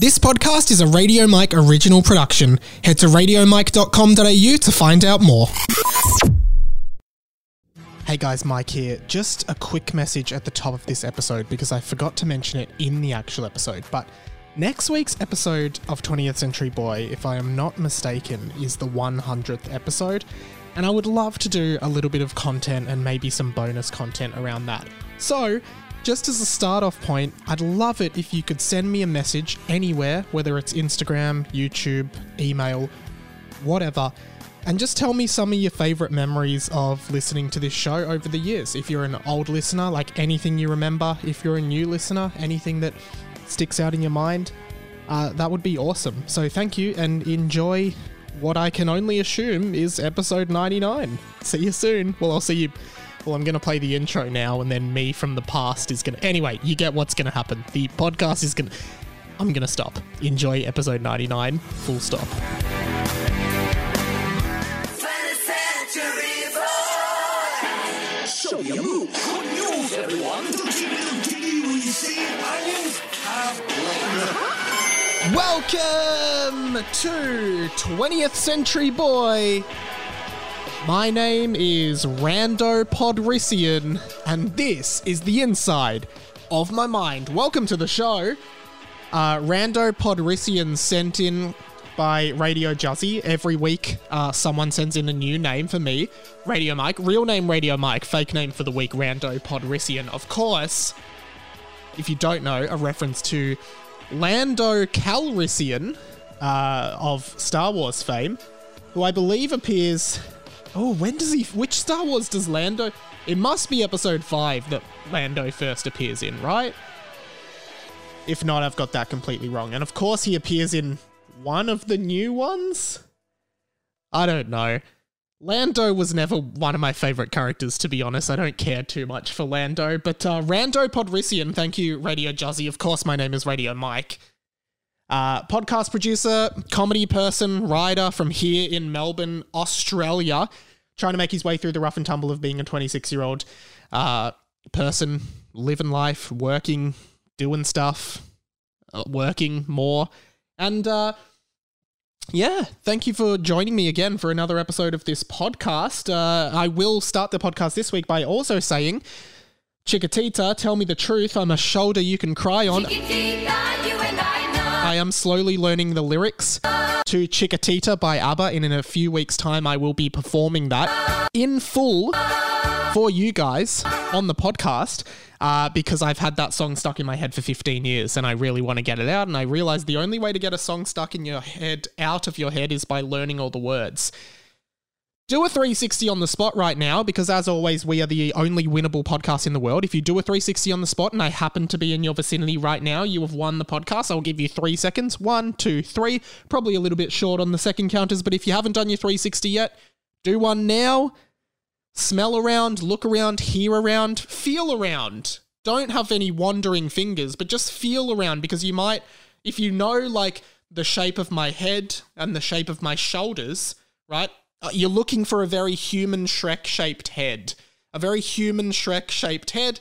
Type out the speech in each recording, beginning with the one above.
This podcast is a Radio Mike original production. Head to radiomike.com.au to find out more. Hey guys, Mike here. Just a quick message at the top of this episode because I forgot to mention it in the actual episode. But next week's episode of 20th Century Boy, if I am not mistaken, is the 100th episode. And I would love to do a little bit of content and maybe some bonus content around that. So, just as a start off point, I'd love it if you could send me a message anywhere, whether it's Instagram, YouTube, email, whatever, and just tell me some of your favorite memories of listening to this show over the years. If you're an old listener, like anything you remember. If you're a new listener, anything that sticks out in your mind, uh, that would be awesome. So thank you and enjoy what I can only assume is episode 99. See you soon. Well, I'll see you. Well, I'm going to play the intro now, and then me from the past is going to. Anyway, you get what's going to happen. The podcast is going to. I'm going to stop. Enjoy episode 99. Full stop. Good news, everyone. Welcome to 20th Century Boy. My name is Rando Podrician, and this is the inside of my mind. Welcome to the show. Uh, Rando Podrician sent in by Radio Juzzy. Every week, uh, someone sends in a new name for me. Radio Mike, real name Radio Mike, fake name for the week Rando Podrician. Of course, if you don't know, a reference to Lando Calrissian uh, of Star Wars fame, who I believe appears. Oh, when does he? Which Star Wars does Lando? It must be Episode Five that Lando first appears in, right? If not, I've got that completely wrong. And of course, he appears in one of the new ones. I don't know. Lando was never one of my favorite characters, to be honest. I don't care too much for Lando. But uh, Rando Podrician, thank you, Radio Juzzy. Of course, my name is Radio Mike. Uh, podcast producer, comedy person, writer from here in Melbourne, Australia, trying to make his way through the rough and tumble of being a 26 year old uh, person, living life, working, doing stuff, uh, working more. And uh, yeah, thank you for joining me again for another episode of this podcast. Uh, I will start the podcast this week by also saying, Chiquitita, tell me the truth. I'm a shoulder you can cry on. I am slowly learning the lyrics to Chiquitita by ABBA, and in a few weeks' time, I will be performing that in full for you guys on the podcast uh, because I've had that song stuck in my head for 15 years and I really want to get it out. And I realized the only way to get a song stuck in your head, out of your head, is by learning all the words. Do a 360 on the spot right now because, as always, we are the only winnable podcast in the world. If you do a 360 on the spot and I happen to be in your vicinity right now, you have won the podcast. I'll give you three seconds. One, two, three. Probably a little bit short on the second counters, but if you haven't done your 360 yet, do one now. Smell around, look around, hear around, feel around. Don't have any wandering fingers, but just feel around because you might, if you know like the shape of my head and the shape of my shoulders, right? Uh, you're looking for a very human Shrek shaped head. A very human Shrek shaped head.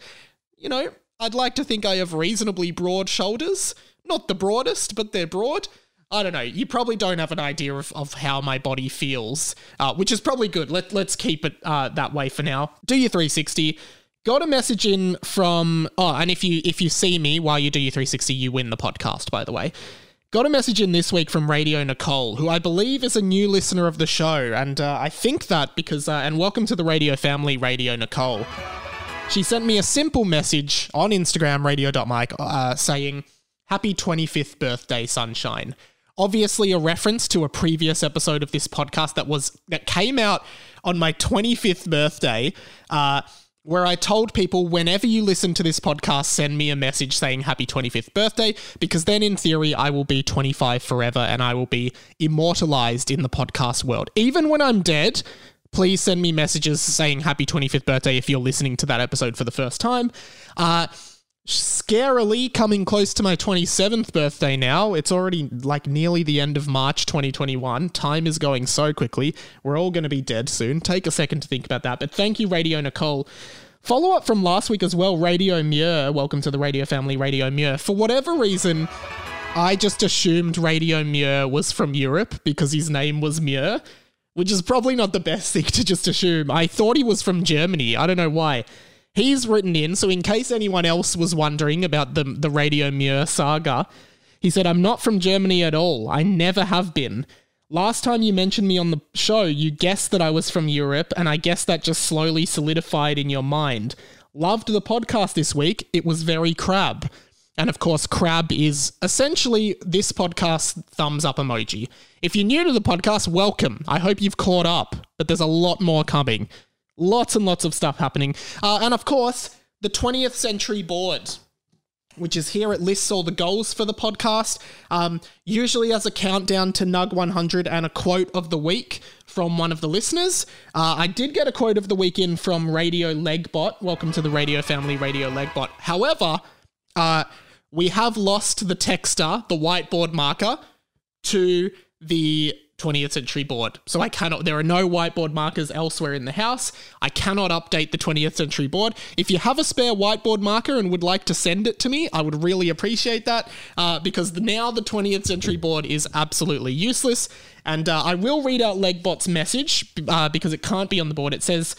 You know, I'd like to think I have reasonably broad shoulders. Not the broadest, but they're broad. I don't know. You probably don't have an idea of, of how my body feels, uh, which is probably good. Let, let's keep it uh, that way for now. Do your 360. Got a message in from oh, and if you if you see me while you do your 360, you win the podcast. By the way, got a message in this week from Radio Nicole, who I believe is a new listener of the show, and uh, I think that because uh, and welcome to the radio family, Radio Nicole. She sent me a simple message on Instagram, radio.mike, uh, saying, Happy 25th birthday, sunshine. Obviously, a reference to a previous episode of this podcast that was that came out on my 25th birthday, uh, where I told people whenever you listen to this podcast, send me a message saying happy 25th birthday, because then in theory, I will be 25 forever and I will be immortalized in the podcast world. Even when I'm dead, please send me messages saying happy 25th birthday if you're listening to that episode for the first time. Uh, scarily coming close to my 27th birthday now. It's already like nearly the end of March 2021. Time is going so quickly. We're all going to be dead soon. Take a second to think about that. But thank you, Radio Nicole. Follow up from last week as well, Radio Muir. Welcome to the Radio Family, Radio Muir. For whatever reason, I just assumed Radio Muir was from Europe because his name was Muir, which is probably not the best thing to just assume. I thought he was from Germany. I don't know why. He's written in, so in case anyone else was wondering about the, the Radio Muir saga, he said, I'm not from Germany at all. I never have been. Last time you mentioned me on the show, you guessed that I was from Europe, and I guess that just slowly solidified in your mind. Loved the podcast this week. It was very crab. And of course, crab is essentially this podcast thumbs up emoji. If you're new to the podcast, welcome. I hope you've caught up, but there's a lot more coming. Lots and lots of stuff happening. Uh, and of course, the 20th Century Board which is here. It lists all the goals for the podcast, um, usually as a countdown to Nug 100 and a quote of the week from one of the listeners. Uh, I did get a quote of the week in from Radio Legbot. Welcome to the Radio Family, Radio Legbot. However, uh, we have lost the texter, the whiteboard marker, to the 20th century board. So I cannot, there are no whiteboard markers elsewhere in the house. I cannot update the 20th century board. If you have a spare whiteboard marker and would like to send it to me, I would really appreciate that uh, because now the 20th century board is absolutely useless. And uh, I will read out Legbot's message uh, because it can't be on the board. It says,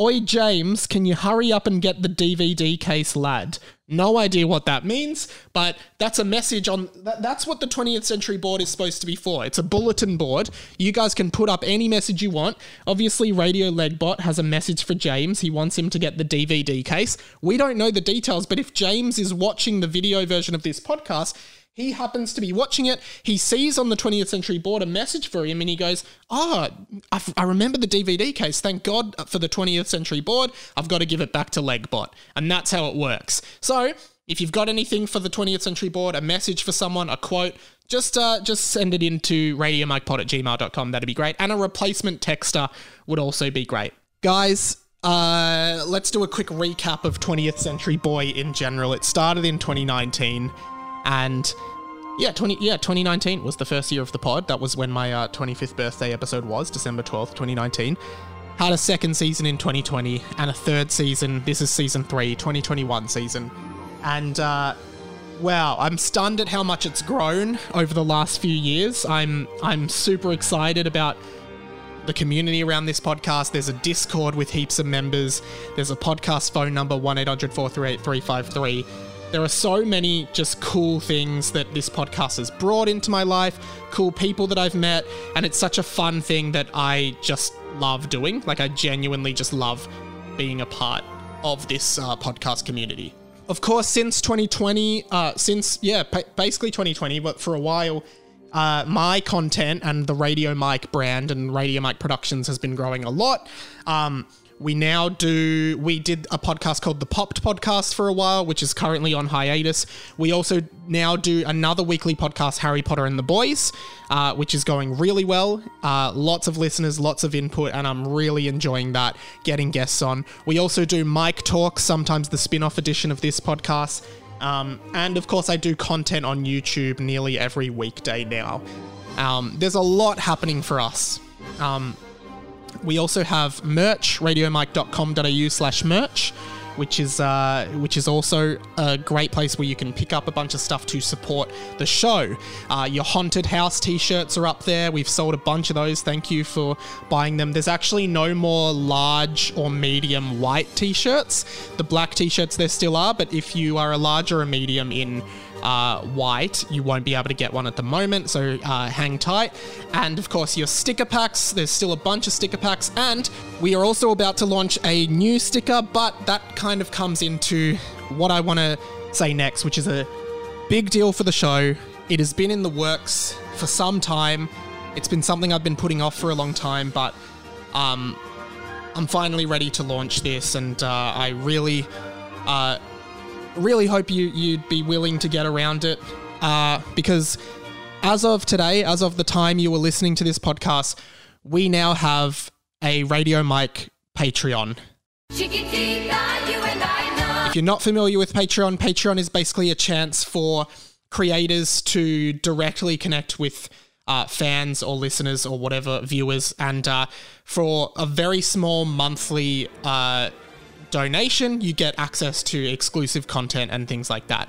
Oi, James, can you hurry up and get the DVD case, lad? No idea what that means, but that's a message on. That, that's what the 20th Century Board is supposed to be for. It's a bulletin board. You guys can put up any message you want. Obviously, Radio Legbot has a message for James. He wants him to get the DVD case. We don't know the details, but if James is watching the video version of this podcast, he happens to be watching it. He sees on the 20th Century Board a message for him and he goes, Oh, I, I remember the DVD case. Thank God for the 20th Century Board. I've got to give it back to Legbot. And that's how it works. So, if you've got anything for the 20th Century Board, a message for someone, a quote, just uh, just send it into radiomikepod at gmail.com. That'd be great. And a replacement texter would also be great. Guys, uh, let's do a quick recap of 20th Century Boy in general. It started in 2019 and yeah, 20 yeah, 2019 was the first year of the pod. That was when my uh, 25th birthday episode was, December 12th, 2019. Had a second season in 2020 and a third season. This is season 3, 2021 season. And uh wow, I'm stunned at how much it's grown over the last few years. I'm I'm super excited about the community around this podcast. There's a Discord with heaps of members. There's a podcast phone number 1 800 438 353 there are so many just cool things that this podcast has brought into my life, cool people that I've met, and it's such a fun thing that I just love doing. Like, I genuinely just love being a part of this uh, podcast community. Of course, since 2020, uh, since, yeah, basically 2020, but for a while, uh, my content and the Radio Mike brand and Radio Mike Productions has been growing a lot. Um, we now do we did a podcast called the popped podcast for a while which is currently on hiatus. We also now do another weekly podcast harry potter and the boys uh, which is going really well. Uh, lots of listeners lots of input and i'm really enjoying that getting guests on. We also do mike talks sometimes the spin-off edition of this podcast. Um, and of course i do content on youtube nearly every weekday now. Um, there's a lot happening for us. Um, we also have merch, radiomike.com.au slash merch, which is uh, which is also a great place where you can pick up a bunch of stuff to support the show. Uh, your haunted house t-shirts are up there. We've sold a bunch of those. Thank you for buying them. There's actually no more large or medium white t-shirts. The black t-shirts there still are, but if you are a large or a medium in uh, white. You won't be able to get one at the moment, so uh, hang tight. And of course, your sticker packs. There's still a bunch of sticker packs, and we are also about to launch a new sticker, but that kind of comes into what I want to say next, which is a big deal for the show. It has been in the works for some time. It's been something I've been putting off for a long time, but um, I'm finally ready to launch this, and uh, I really uh, really hope you you'd be willing to get around it uh, because as of today, as of the time you were listening to this podcast, we now have a Radio Mike Patreon. If you're not familiar with Patreon, Patreon is basically a chance for creators to directly connect with uh, fans or listeners or whatever viewers, and uh, for a very small monthly uh, donation, you get access to exclusive content and things like that.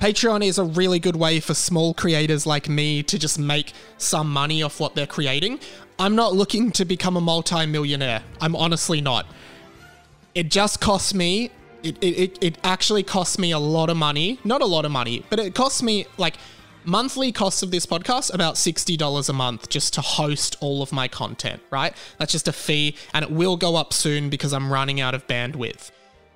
Patreon is a really good way for small creators like me to just make some money off what they're creating. I'm not looking to become a multi-millionaire. I'm honestly not. It just costs me it, it, it, it actually costs me a lot of money. Not a lot of money, but it costs me like monthly costs of this podcast about $60 a month just to host all of my content, right? That's just a fee and it will go up soon because I'm running out of bandwidth.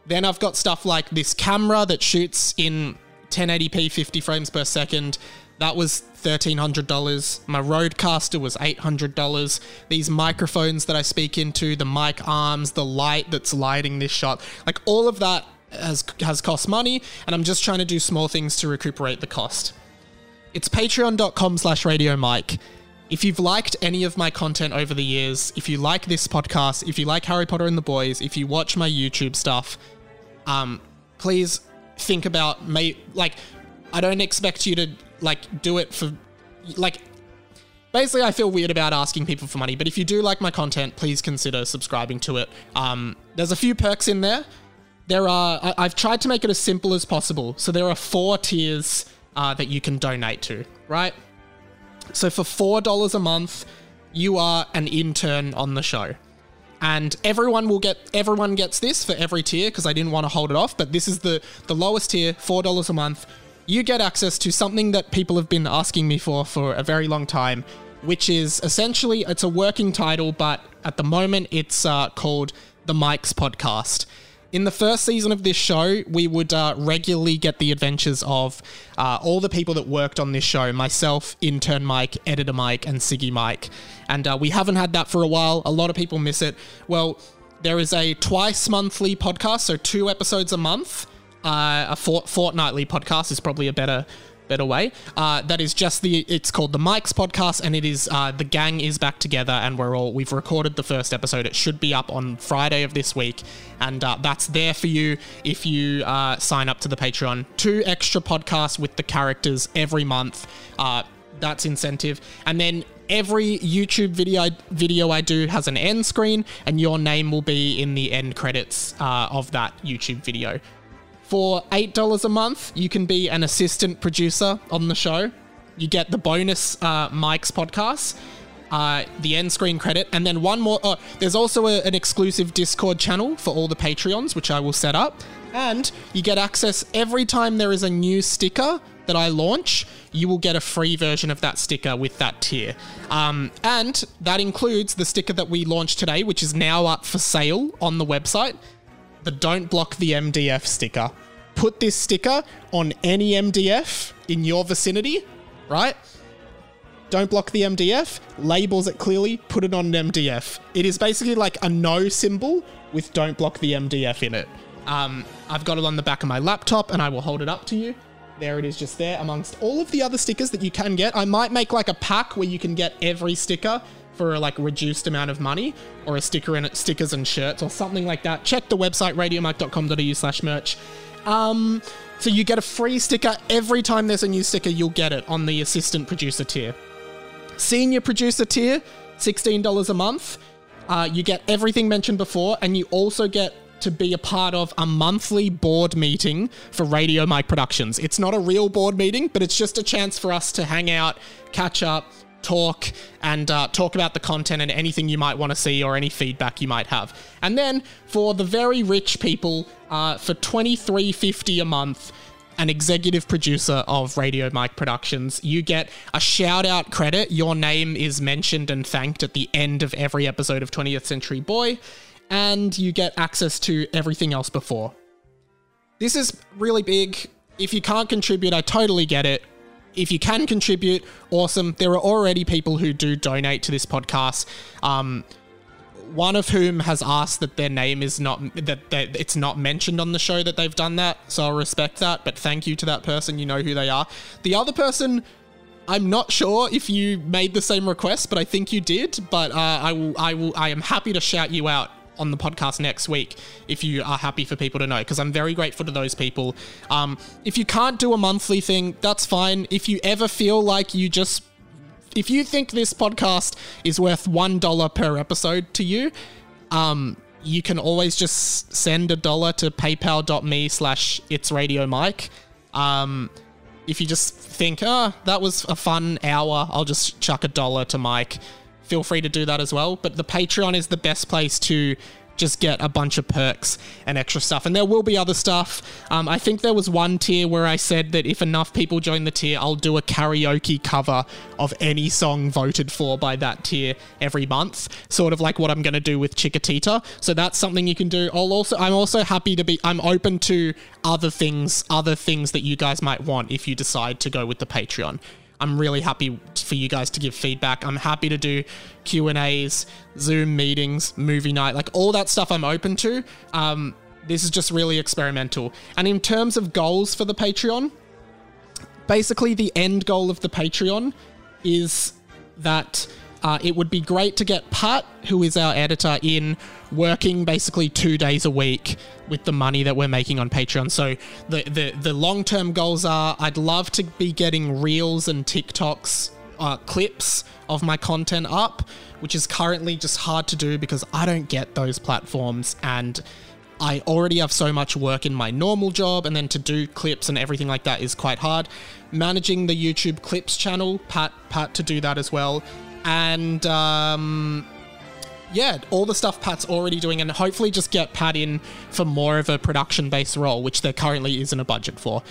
Then I've got stuff like this camera that shoots in 1080p 50 frames per second. That was $1,300. My Rodecaster was $800. These microphones that I speak into, the mic arms, the light that's lighting this shot, like all of that has, has cost money, and I'm just trying to do small things to recuperate the cost. It's patreon.com slash radio mike. If you've liked any of my content over the years, if you like this podcast, if you like Harry Potter and the Boys, if you watch my YouTube stuff, um, please think about me. like I don't expect you to like do it for like basically I feel weird about asking people for money, but if you do like my content, please consider subscribing to it. Um, there's a few perks in there. There are I, I've tried to make it as simple as possible. So there are four tiers uh, that you can donate to, right? So for four dollars a month, you are an intern on the show and everyone will get everyone gets this for every tier because I didn't want to hold it off. But this is the the lowest tier, four dollars a month. You get access to something that people have been asking me for for a very long time, which is essentially it's a working title, but at the moment it's uh, called the Mike's Podcast. In the first season of this show, we would uh, regularly get the adventures of uh, all the people that worked on this show myself, intern Mike, editor Mike, and Siggy Mike. And uh, we haven't had that for a while. A lot of people miss it. Well, there is a twice monthly podcast, so two episodes a month. Uh, a fort- fortnightly podcast is probably a better better way. Uh, that is just the. It's called the Mike's podcast, and it is uh, the gang is back together, and we're all we've recorded the first episode. It should be up on Friday of this week, and uh, that's there for you if you uh, sign up to the Patreon. Two extra podcasts with the characters every month. Uh, that's incentive, and then every YouTube video video I do has an end screen, and your name will be in the end credits uh, of that YouTube video. For $8 a month, you can be an assistant producer on the show. You get the bonus uh, Mike's podcast, uh, the end screen credit, and then one more. Oh, there's also a, an exclusive Discord channel for all the Patreons, which I will set up. And you get access every time there is a new sticker that I launch, you will get a free version of that sticker with that tier. Um, and that includes the sticker that we launched today, which is now up for sale on the website the Don't Block the MDF sticker. Put this sticker on any MDF in your vicinity, right? Don't block the MDF, labels it clearly, put it on an MDF. It is basically like a no symbol with don't block the MDF in it. Um, I've got it on the back of my laptop and I will hold it up to you. There it is just there amongst all of the other stickers that you can get. I might make like a pack where you can get every sticker for a like reduced amount of money or a sticker and stickers and shirts or something like that. Check the website radiomike.com.au slash merch. Um, so you get a free sticker every time there's a new sticker, you'll get it on the assistant producer tier. Senior producer tier, $16 a month. Uh, you get everything mentioned before, and you also get to be a part of a monthly board meeting for Radio Mike Productions. It's not a real board meeting, but it's just a chance for us to hang out, catch up, talk and uh, talk about the content and anything you might want to see or any feedback you might have. And then for the very rich people, uh, for twenty three fifty a month, an executive producer of Radio Mike Productions, you get a shout out credit. Your name is mentioned and thanked at the end of every episode of 20th Century Boy, and you get access to everything else before. This is really big. If you can't contribute, I totally get it if you can contribute, awesome. There are already people who do donate to this podcast. Um, one of whom has asked that their name is not that, that it's not mentioned on the show that they've done that. So I'll respect that. But thank you to that person. You know who they are. The other person. I'm not sure if you made the same request, but I think you did. But uh, I will, I will, I am happy to shout you out on the podcast next week if you are happy for people to know because I'm very grateful to those people. Um, if you can't do a monthly thing, that's fine. If you ever feel like you just if you think this podcast is worth one dollar per episode to you, um, you can always just send a dollar to paypal.me slash it's radio mike. Um, if you just think, oh, that was a fun hour, I'll just chuck a dollar to Mike, feel free to do that as well. But the Patreon is the best place to just get a bunch of perks and extra stuff. And there will be other stuff. Um, I think there was one tier where I said that if enough people join the tier, I'll do a karaoke cover of any song voted for by that tier every month, sort of like what I'm going to do with Chiquitita. So that's something you can do. I'll also, I'm also happy to be, I'm open to other things, other things that you guys might want if you decide to go with the Patreon. I'm really happy for you guys to give feedback. I'm happy to do Q and A's, Zoom meetings, movie night, like all that stuff. I'm open to. Um, this is just really experimental. And in terms of goals for the Patreon, basically the end goal of the Patreon is that uh, it would be great to get Pat, who is our editor, in working basically two days a week with the money that we're making on Patreon. So the the, the long term goals are I'd love to be getting reels and TikToks. Uh, clips of my content up, which is currently just hard to do because I don't get those platforms and I already have so much work in my normal job, and then to do clips and everything like that is quite hard. Managing the YouTube clips channel, Pat, Pat to do that as well, and um, yeah, all the stuff Pat's already doing, and hopefully just get Pat in for more of a production-based role, which there currently isn't a budget for.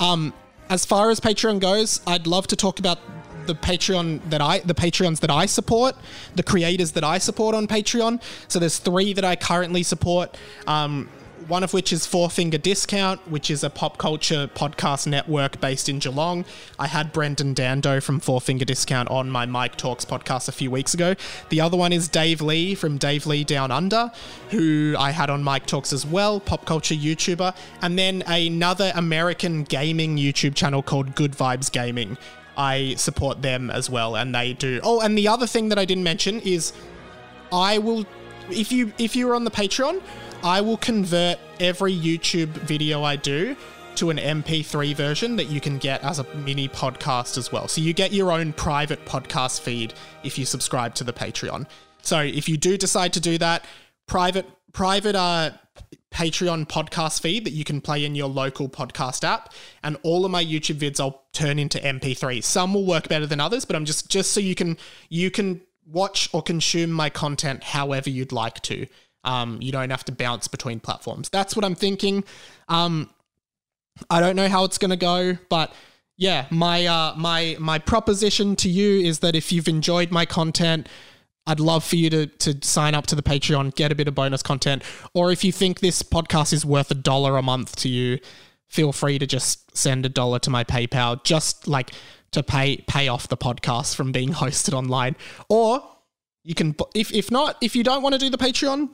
Um, as far as Patreon goes, I'd love to talk about the Patreon that I the Patreons that I support, the creators that I support on Patreon. So there's three that I currently support. Um, one of which is Four Finger Discount, which is a pop culture podcast network based in Geelong. I had Brendan Dando from Four Finger Discount on my Mike Talks podcast a few weeks ago. The other one is Dave Lee from Dave Lee Down Under, who I had on Mike Talks as well, pop culture YouTuber. And then another American gaming YouTube channel called Good Vibes Gaming. I support them as well, and they do. Oh, and the other thing that I didn't mention is I will if you if you're on the Patreon, I will convert every YouTube video I do to an MP3 version that you can get as a mini podcast as well. So you get your own private podcast feed if you subscribe to the Patreon. So if you do decide to do that, private private uh Patreon podcast feed that you can play in your local podcast app, and all of my YouTube vids I'll turn into MP3. Some will work better than others, but I'm just just so you can you can watch or consume my content however you'd like to. Um, you don't have to bounce between platforms. That's what I'm thinking. Um, I don't know how it's going to go, but yeah, my uh, my my proposition to you is that if you've enjoyed my content, I'd love for you to to sign up to the Patreon, get a bit of bonus content, or if you think this podcast is worth a dollar a month to you, feel free to just send a dollar to my PayPal, just like to pay pay off the podcast from being hosted online. Or you can if if not, if you don't want to do the Patreon,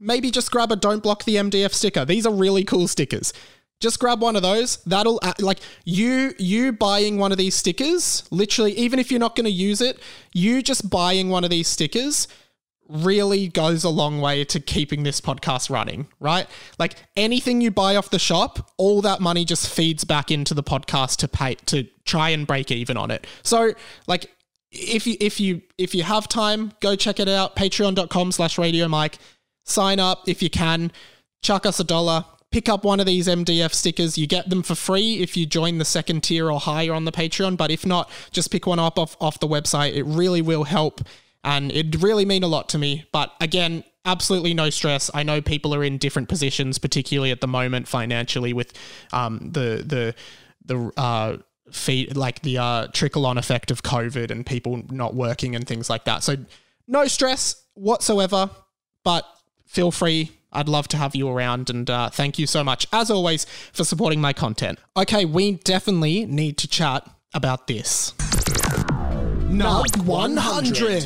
maybe just grab a don't block the MDF sticker. These are really cool stickers. Just grab one of those. That'll uh, like you you buying one of these stickers, literally even if you're not going to use it, you just buying one of these stickers really goes a long way to keeping this podcast running, right? Like anything you buy off the shop, all that money just feeds back into the podcast to pay to try and break even on it. So, like if you if you if you have time, go check it out. Patreon.com slash radio mike. Sign up if you can. Chuck us a dollar. Pick up one of these MDF stickers. You get them for free if you join the second tier or higher on the Patreon. But if not, just pick one up off, off the website. It really will help and it really mean a lot to me. But again, absolutely no stress. I know people are in different positions, particularly at the moment financially, with um, the the the uh, feed like the uh, trickle on effect of COVID and people not working and things like that. So no stress whatsoever. But feel free. I'd love to have you around and uh, thank you so much, as always, for supporting my content. Okay, we definitely need to chat about this. Nug 100.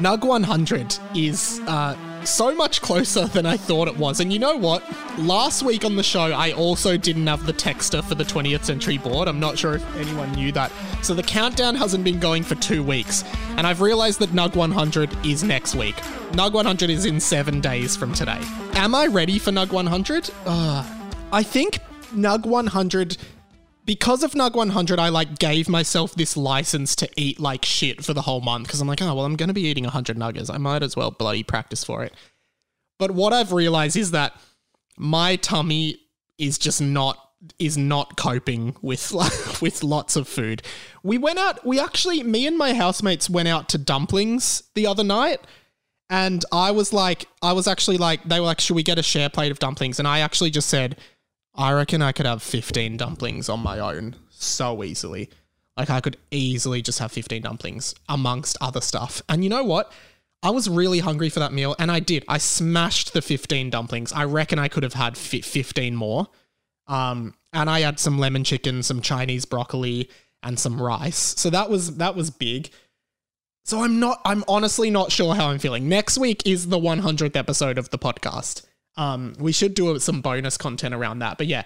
Nug 100 is uh, so much closer than I thought it was. And you know what? Last week on the show, I also didn't have the texter for the 20th century board. I'm not sure if anyone knew that. So the countdown hasn't been going for two weeks. And I've realized that Nug 100 is next week. Nug 100 is in seven days from today. Am I ready for Nug 100? Uh, I think Nug 100 because of Nug 100, I like gave myself this license to eat like shit for the whole month because I'm like, oh, well, I'm going to be eating 100 nuggets. I might as well bloody practice for it. But what I've realized is that my tummy is just not is not coping with like, with lots of food. We went out. We actually, me and my housemates went out to dumplings the other night, and I was like, I was actually like, they were like, should we get a share plate of dumplings? And I actually just said, I reckon I could have fifteen dumplings on my own so easily. Like I could easily just have fifteen dumplings amongst other stuff. And you know what? I was really hungry for that meal, and I did. I smashed the 15 dumplings. I reckon I could have had 15 more. Um, and I had some lemon chicken, some Chinese broccoli, and some rice. So that was that was big. So I'm not. I'm honestly not sure how I'm feeling. Next week is the 100th episode of the podcast. Um, we should do some bonus content around that. But yeah,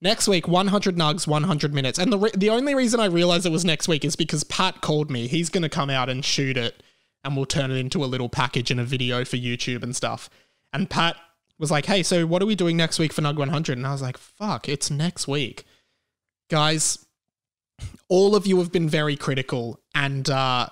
next week 100 nugs, 100 minutes. And the re- the only reason I realized it was next week is because Pat called me. He's gonna come out and shoot it and we'll turn it into a little package and a video for YouTube and stuff. And Pat was like, "Hey, so what are we doing next week for Nug 100?" And I was like, "Fuck, it's next week." Guys, all of you have been very critical and uh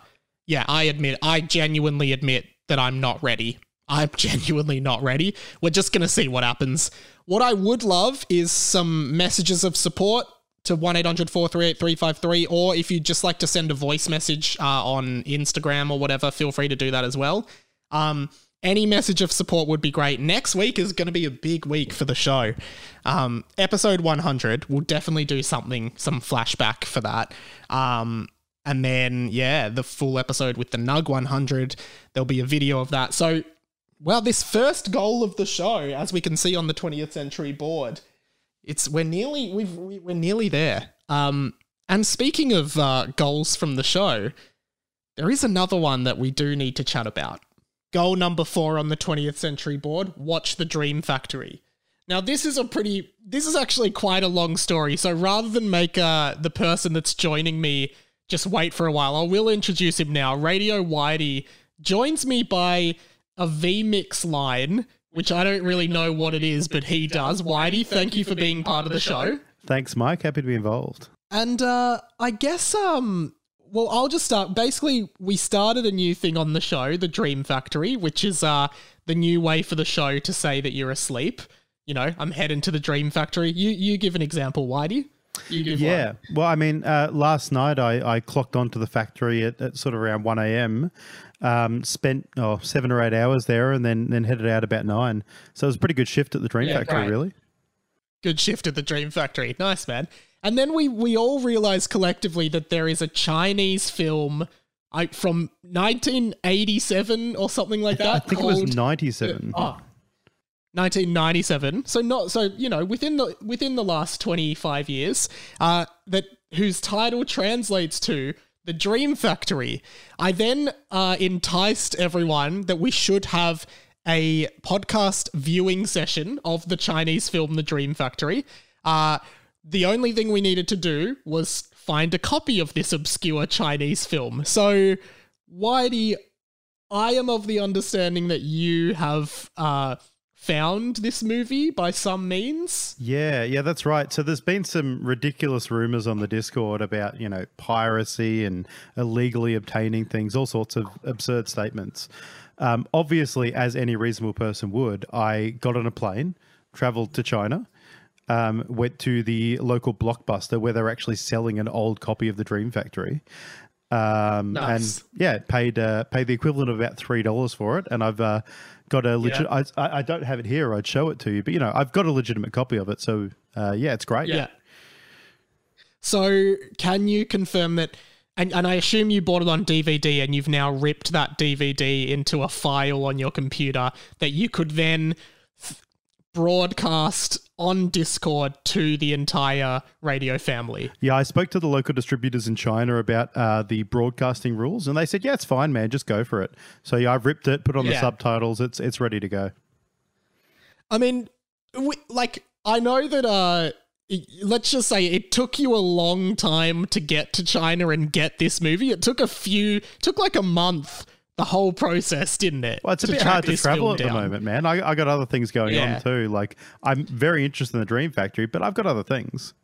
yeah, I admit, I genuinely admit that I'm not ready. I'm genuinely not ready. We're just going to see what happens. What I would love is some messages of support to 1 800 438 353, or if you'd just like to send a voice message uh, on Instagram or whatever, feel free to do that as well. Um, any message of support would be great. Next week is going to be a big week for the show. Um, episode 100, we'll definitely do something, some flashback for that. Um, and then, yeah, the full episode with the Nug 100, there'll be a video of that. So, well, this first goal of the show, as we can see on the 20th century board, it's we're nearly we've we- we're nearly there. Um, and speaking of uh, goals from the show, there is another one that we do need to chat about. Goal number four on the 20th century board: watch the Dream Factory. Now, this is a pretty. This is actually quite a long story. So rather than make uh, the person that's joining me just wait for a while, I will introduce him now. Radio Whitey joins me by a VMix line, which I don't really know what it is, but he does. Whitey, thank you for being part of the show. Thanks, Mike. Happy to be involved. And uh, I guess, um, well, I'll just start. Basically, we started a new thing on the show, the Dream Factory, which is uh, the new way for the show to say that you're asleep. You know, I'm heading to the Dream Factory. You you give an example, Whitey. You give Yeah. one. Well, I mean, uh, last night I, I clocked onto the factory at, at sort of around 1 a.m., um, spent oh, seven or eight hours there, and then, then headed out about nine. So it was a pretty good shift at the Dream Yeah, Factory, great. really. Good shift at the Dream Factory. Nice, man. And then we we all realized collectively that there is a Chinese film I, from 1987 or something like that. I think it was 97. Oh. 1997 so not so you know within the within the last 25 years uh that whose title translates to the dream factory. I then uh enticed everyone that we should have a podcast viewing session of the chinese film the dream factory. Uh the only thing we needed to do was find a copy of this obscure chinese film. So whitey I am of the understanding that you have uh, found this movie by some means. Yeah, yeah, that's right. So there's been some ridiculous rumors on the Discord about, you know, piracy and illegally obtaining things, all sorts of absurd statements. Um, obviously, as any reasonable person would, I got on a plane, traveled to China, um, went to the local blockbuster where they're actually selling an old copy of the Dream Factory. Um, Nice. and yeah, paid uh, paid the equivalent of about three dollars for it, and I've uh, got a legit. I, I I don't have it here. I'd show it to you, but you know, I've got a legitimate copy of it. So uh, yeah, it's great. Yeah. So, can you confirm that? And, and I assume you bought it on DVD and you've now ripped that DVD into a file on your computer that you could then broadcast on Discord to the entire radio family. Yeah, I spoke to the local distributors in China about uh, the broadcasting rules, and they said, "Yeah, it's fine, man. Just go for it." So yeah, I've ripped it, put on the subtitles. It's it's ready to go. I mean, we, like I know that uh let's just say it took you a long time to get to China and get this movie. It took a few took like a month the whole process, didn't it? Well, it's a bit hard to travel at the moment, man. I, I got other things going Yeah. on too. Like I'm very interested in the Dream Factory, but I've got other things.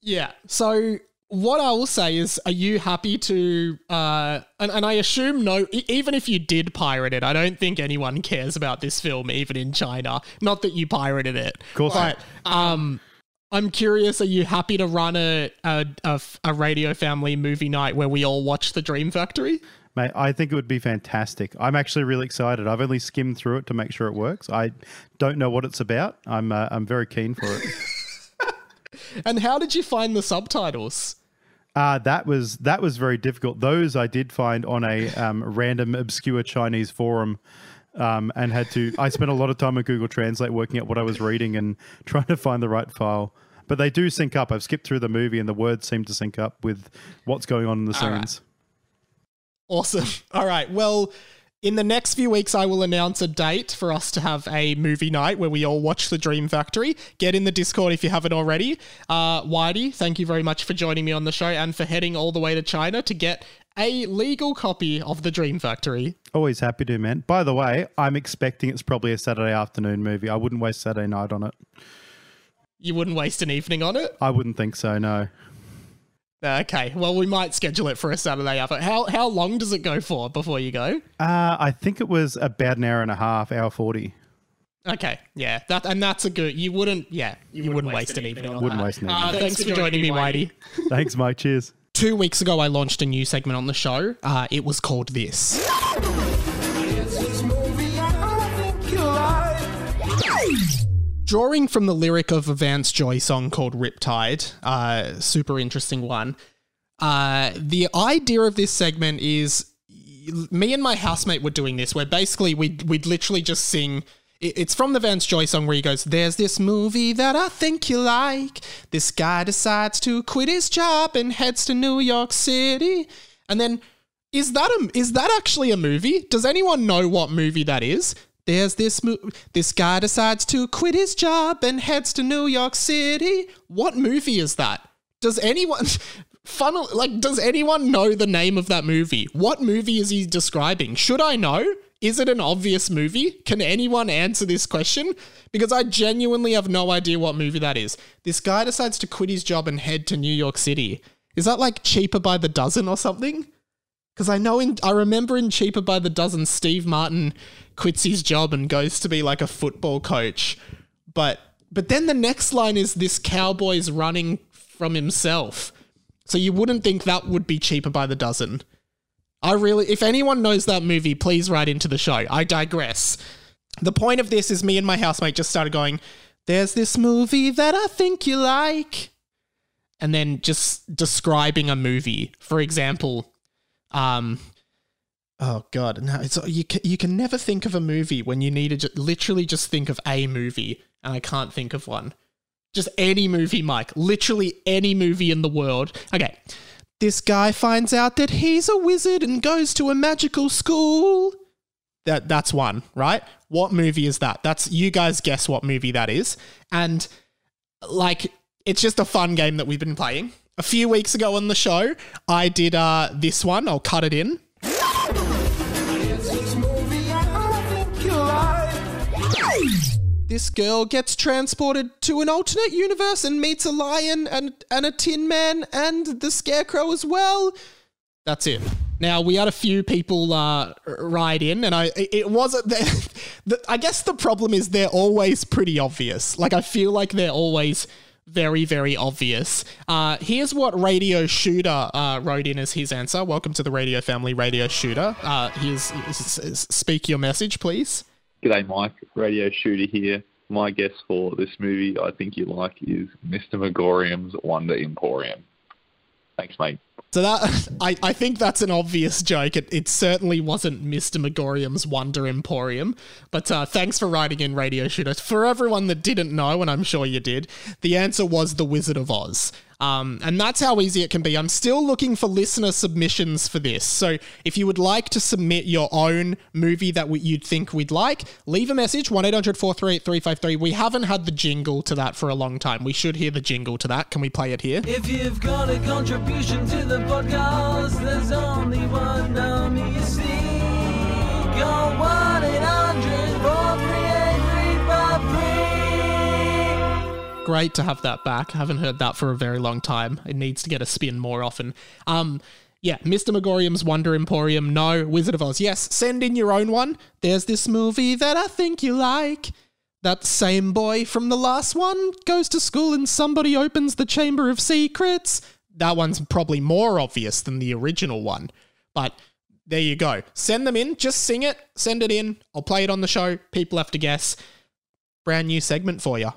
Yeah. So what I will say is, are you happy to? Uh, and, and I assume no. Even if you did pirate it, I don't think anyone cares about this film, even in China. Not that you pirated it, of course But um, I'm curious. Are you happy to run a a a radio family movie night where we all watch the Dream Factory? Mate, I think it would be fantastic. I'm actually really excited. I've only skimmed through it to make sure it works. I don't know what it's about. I'm uh, I'm very keen for it. And how did you find the subtitles? Uh, that was that was very difficult. Those I did find on a um, random obscure Chinese forum, um, and had to. I spent a lot of time on Google Translate working out what I was reading and trying to find the right file. But they do sync up. I've skipped through the movie, and the words seem to sync up with what's going on in the All right. Awesome. All right. Well, in the next few weeks, I will announce a date for us to have a movie night where we all watch The Dream Factory. Get in the Discord if you haven't already. Uh, Whitey, thank you very much for joining me on the show and for heading all the way to China to get a legal copy of The Dream Factory. Always happy to, man. By the way, I'm expecting it's probably a Saturday afternoon movie. I wouldn't waste Saturday night on it. You wouldn't waste an evening on it? I wouldn't think so. No. Okay. Well, we might schedule it for a Saturday after. How how long does it go for before you go? Uh, I think it was about an hour and a half, hour forty. Okay, yeah, that and that's a good. You wouldn't, yeah, you, wouldn't, waste an evening on Wouldn't that. waste an Uh, evening. thanks, for joining me, Whitey. Thanks, Mike. Cheers. Two weeks ago, I launched a new segment on the show. Uh, it was called this. Drawing from the lyric of a Vance Joy song called Riptide, uh, super interesting one. Uh, the idea of this segment is me and my housemate were doing this, where basically we'd, we'd literally just sing. It's from the Vance Joy song where he goes, There's this movie that I think you like. This guy decides to quit his job and heads to New York City. And then, is that a, is that actually a movie? Does anyone know what movie that is? There's this mo- this guy decides to quit his job and heads to New York City. What movie is that? Does anyone funnel like does anyone know the name of that movie? What movie is he describing? Should I know? Is it an obvious movie? Can anyone answer this question? Because I genuinely have no idea what movie that is. This guy decides to quit his job and head to New York City. Is that like cheaper by the dozen or something? Because I know in I remember in Cheaper by the Dozen, Steve Martin quits his job and goes to be like a football coach. But but then the next line is this cowboy's running from himself. So you wouldn't think that would be cheaper by the dozen. I really if anyone knows that movie, please write into the show. I digress. The point of this is me and my housemate just started going, There's this movie that I think you like. And then just describing a movie. For example, um, oh god, no, it's you. You can never think of a movie when you need to ju- literally just think of a movie, and I can't think of one. Just any movie, Mike. Literally any movie in the world. Okay, this guy finds out that he's a wizard and goes to a magical school. That that's one, right? What movie is that? That's you guys guess what movie that is, and like it's just a fun game that we've been playing. A few weeks ago on the show, I did uh, this one. I'll cut it in. This girl gets transported to an alternate universe and meets a lion and, and a tin man and the scarecrow as well. That's it. Now we had a few people uh, write in, and I it wasn't. The, I guess the problem is they're always pretty obvious. Like I feel like they're always very very obvious. Uh, here's what Radio Shooter uh, wrote in as his answer. Welcome to the Radio Family, Radio Shooter. Uh, here's, here's speak your message, please. G'day, Mike. Radio Shooter here. My guess for this movie I think you like is Mr. Magorium's Wonder Emporium. Thanks, mate. So that I, I think that's an obvious joke. It, it certainly wasn't Mr. Magorium's Wonder Emporium. But uh, thanks for writing in Radio Shooter. For everyone that didn't know, and I'm sure you did, the answer was The Wizard of Oz. Um, and that's how easy it can be. I'm still looking for listener submissions for this. So if you would like to submit your own movie that we, you'd think we'd like, leave a message 1 800 438 353. We haven't had the jingle to that for a long time. We should hear the jingle to that. Can we play it here? If you've got a contribution to the podcast, there's only one number you see. Go Great to have that back. Haven't heard that for a very long time. It needs to get a spin more often. Um, yeah, Mr. Magorium's Wonder Emporium. No, Wizard of Oz. Yes, send in your own one. There's this movie that I think you like. that same boy from the last one goes to school and somebody opens the Chamber of Secrets. That one's probably more obvious than the original one. But there you go. Send them in. Just sing it. Send it in. I'll play it on the show. People have to guess. Brand new segment for you.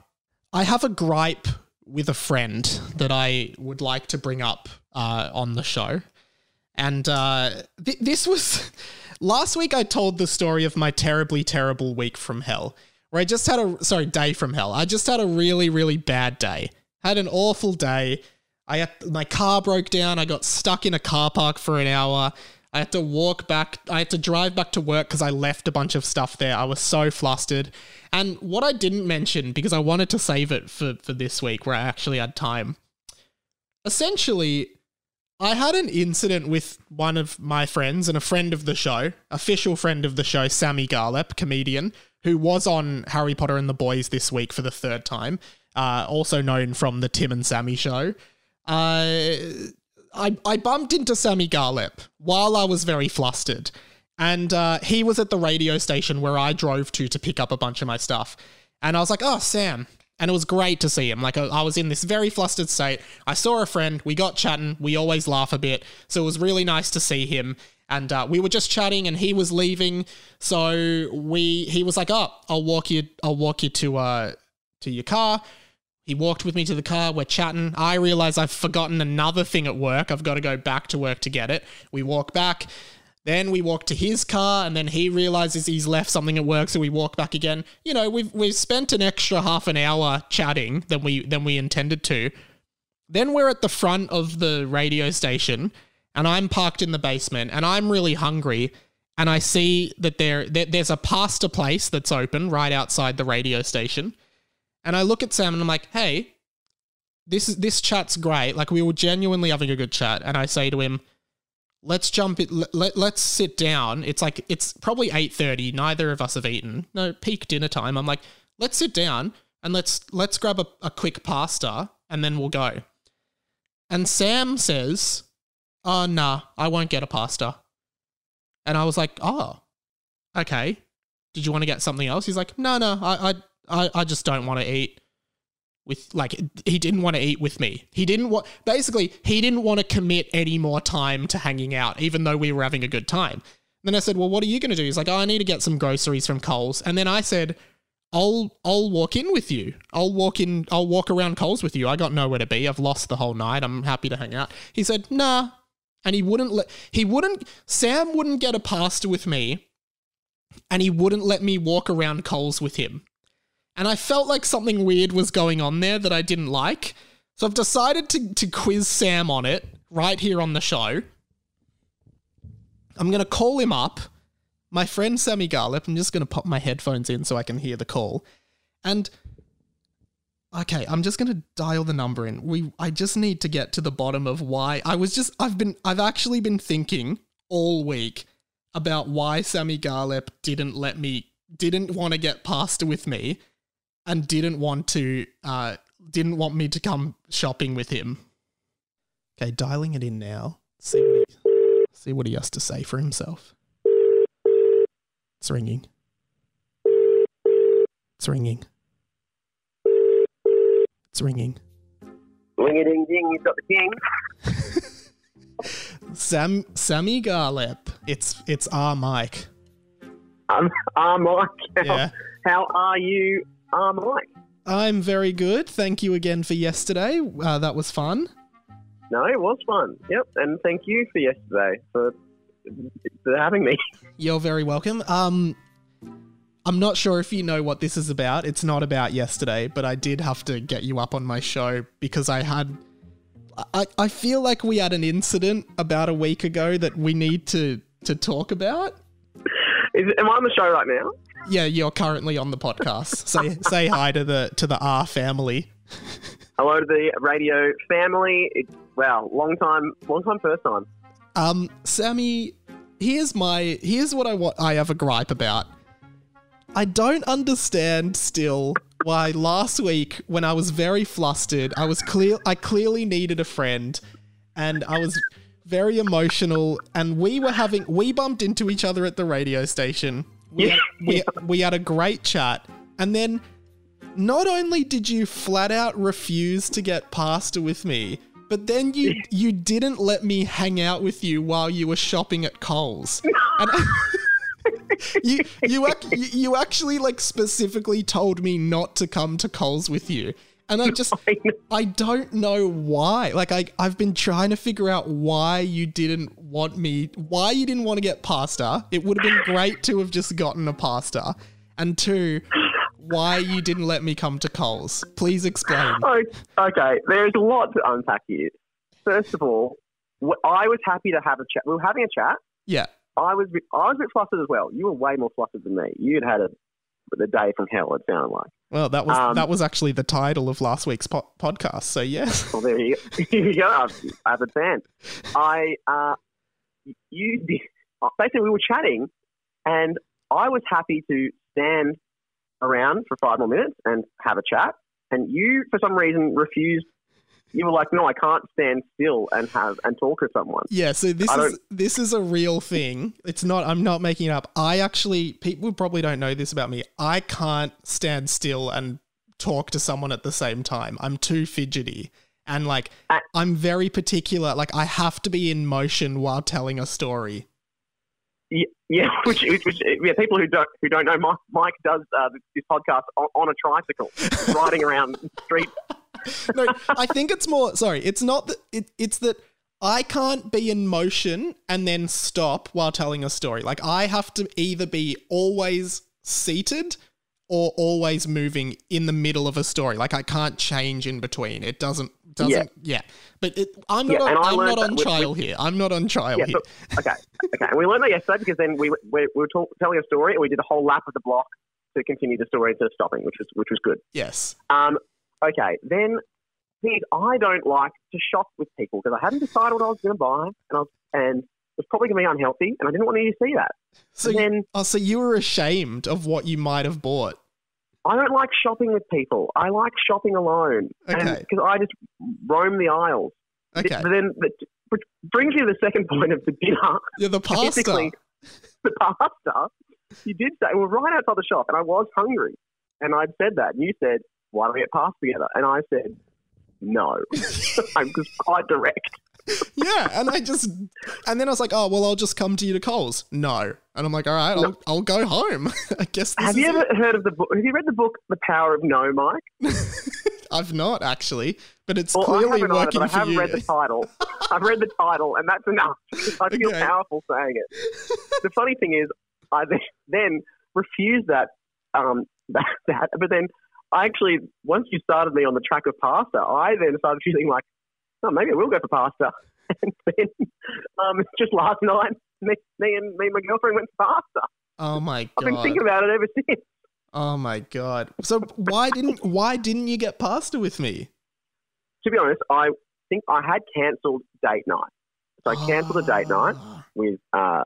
I have a gripe with a friend that I would like to bring up uh, on the show. And uh, th- this was last week. I told the story of my terribly terrible week from hell, where I just had a sorry day from hell. I just had a really really bad day. Had an awful day. I had, my car broke down. I got stuck in a car park for an hour. I had to walk back. I had to drive back to work because I left a bunch of stuff there. I was so flustered. And what I didn't mention because I wanted to save it for for this week where I actually had time. Essentially, I had an incident with one of my friends and a friend of the show, official friend of the show, Sammy Garlep, comedian, who was on Harry Potter and the Boys this week for the third time, uh, also known from the Tim and Sammy show. Uh, I, I bumped into Sammy Garlep while I was very flustered. And uh, he was at the radio station where I drove to to pick up a bunch of my stuff. And I was like, oh, Sam. And it was great to see him. Like, I I was in this very flustered state. I saw a friend. We got chatting. We always laugh a bit. So it was really nice to see him. And uh, we were just chatting, and he was leaving. So we, he was like, "Oh, I'll walk you. I'll walk you to uh to your car." He walked with me to the car. We're chatting. I realize I've forgotten another thing at work. I've got to go back to work to get it. We walk back. Then we walk to his car, and then he realizes he's left something at work, so we walk back again. You know, we've we've spent an extra half an hour chatting than we than we intended to. Then we're at the front of the radio station, and I'm parked in the basement, and I'm really hungry, and I see that there, there there's a pasta place that's open right outside the radio station, and I look at Sam and I'm like, hey, this is this chat's great. Like we were genuinely having a good chat, and I say to him, let's jump it. Let, let, let's sit down. It's like it's probably eight thirty. Neither of us have eaten. No peak dinner time. I'm like, let's sit down and let's let's grab a, a quick pasta and then we'll go. And Sam says, "Oh nah, I won't get a pasta." And I was like, "Oh, okay. Did you want to get something else?" He's like, "No, no, I I I, I just don't want to eat." with like he didn't want to eat with me. He didn't want basically he didn't want to commit any more time to hanging out, even though we were having a good time. then I said, "Well, what are you going to do?" He's like, "Oh, I need to get some groceries from Coles." And then I said, "I'll I'll walk in with you. I'll walk in. I'll walk around Coles with you. I got nowhere to be. I've lost the whole night. I'm happy to hang out." He said, "Nah," and he wouldn't let. He wouldn't. Sam wouldn't get a pasta with me, and he wouldn't let me walk around Coles with him and I felt like something weird was going on there that I didn't like. So I've decided to, to quiz Sam on it right here on the show. I'm going to call him up. My friend Sammy Garlep. I'm just going to pop my headphones in so I can hear the call. And okay, I'm just going to dial the number in. We I just need to get to the bottom of why I was just I've been I've actually been thinking all week about why Sammy Garlep didn't let me didn't want to get pasta with me and didn't want to uh didn't want me to come shopping with him. Okay, dialing it in now. See what he, see what he has to say for himself. It's ringing. It's ringing. It's ringing. Ring a ding ding, you've got the king. Sam Sammy Garlep. It's it's our Mike. Um, ah, Mike. How, Yeah. how are you, ah, Mike? I'm very good. Thank you again for yesterday. Uh, that was fun. No, it was fun. Yep, and thank you for yesterday for, for having me. You're very welcome. Um, I'm not sure if you know what this is about. It's not about yesterday, but I did have to get you up on my show because I had. I, I feel like we had an incident about a week ago that we need to, to talk about. Is, am I on the show right now? Yeah, you're currently on the podcast. say say hi to the to the R family. Hello to the radio family. It, wow, long time, long time, first time. Um, Sammy, here's my here's what I want. I have a gripe about. I don't understand still why last week when I was very flustered, I was clear. I clearly needed a friend, and I was very emotional. And we were having we bumped into each other at the radio station. We had, we, we had a great chat, and then not only did you flat out refuse to get pasta with me, but then you you didn't let me hang out with you while you were shopping at Coles. And you you ac- you you actually like specifically told me not to come to Coles with you. And I just I don't know why. Like I I've been trying to figure out why you didn't want me why you didn't want to get pasta. It would have been great to have just gotten a pasta. And two, why you didn't let me come to Coles. Please explain. Oh, okay, there's a lot to unpack here. First of all, I was happy to have a chat. We were having a chat. Yeah. I was, a bit- I was a bit flustered as well. You were way more flustered than me. You'd had a the day from hell. It sounded like. Well, that was Um, that was actually the title of last week's po- podcast. So yes. Well, there you go. You go. I've, I've advanced. I, uh, you did, basically, we were chatting, and I was happy to stand around for five more minutes and have a chat. And you, for some reason, refused. You were like, "No, I can't stand still and have and talk to someone." Yeah, so this I is don't- this is a real thing. It's not I'm not making it up. I actually people probably don't know this about me. I can't stand still and talk to someone at the same time. I'm too fidgety. And like I'm very particular. Like I have to be in motion while telling a story. Yeah, yeah, which, which, which yeah, people who don't who don't know, Mike, Mike does uh, this podcast on, on a tricycle, riding around the street. No, I think it's more sorry, it's not that it, it's that I can't be in motion and then stop while telling a story. Like I have to either be always seated or always moving in the middle of a story. Like I can't change in between. It doesn't doesn't yeah. But it, I'm not Yeah, I on, I'm not on trial here. I'm not on trial Yeah, here. so, okay, okay. And we learned that yesterday because then we we, we were talk, telling a story and we did a whole lap of the block to continue the story instead of stopping, which was which was good. yes. Um, okay, then thing I don't like to shop with people because I hadn't decided what I was going to buy, and I was, and it was probably going to be unhealthy, and I didn't want you to see that. So and you, then oh, so you were ashamed of what you might have bought. I don't like shopping with people. I like shopping alone, Okay. because I just roam the aisles. Okay. But then, which brings me to the second point of the dinner. Yeah, the pasta. The pasta. You did say we were right outside the shop, and I was hungry, and I'd said that, and you said, "Why don't we get past together?" And I said, "No." I'm just quite direct. Yeah, and I just and then I was like, oh well, I'll just come to you to Coles. No, and I'm like, all right, I'll I'll go home. I guess. This Have you it. ever heard of the book? Have you read the book The Power of No, Mike? I've not actually, but it's Well, clearly either, working but I haven't you. read the title. I've read the title, and that's enough. I feel Okay. powerful saying it. The funny thing is, I then, then refused that, um, that, that, but then I actually, once you started me on the track of pasta, I then started feeling like, oh, maybe I will go for pasta. And then, um, just last night, me, me and me and my girlfriend went for pasta. oh my god! I've been thinking about it ever since. Oh my god! So why didn't why didn't you get pasta with me? To be honest, I think I had cancelled date night. So I cancelled a date night Ah. with uh,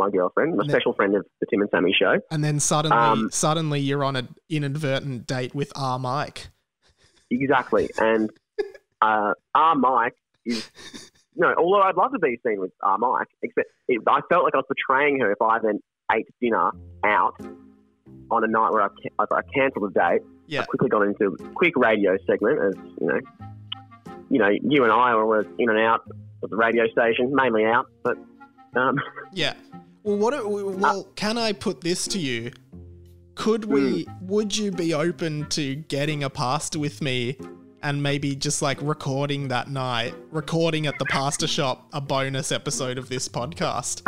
my girlfriend, my special friend of the Tim and Sammy show. And then suddenly, Um, suddenly you're on an inadvertent date with R. Mike. Exactly. And uh, R. Mike is, no, although I'd love to be seen with R. Mike, except it, I felt like I was betraying her if I then ate dinner out on a night where I, I cancelled a date. Yeah. I quickly got into a quick radio segment as, you know, you know, you and I were in and out of the radio station, mainly out, but um, Yeah. Well, what? it- uh, Well, can I put this to you? Could we? Mm. Would you be open to getting a pasta with me, and maybe just like recording that night, recording at the pasta shop a bonus episode of this podcast?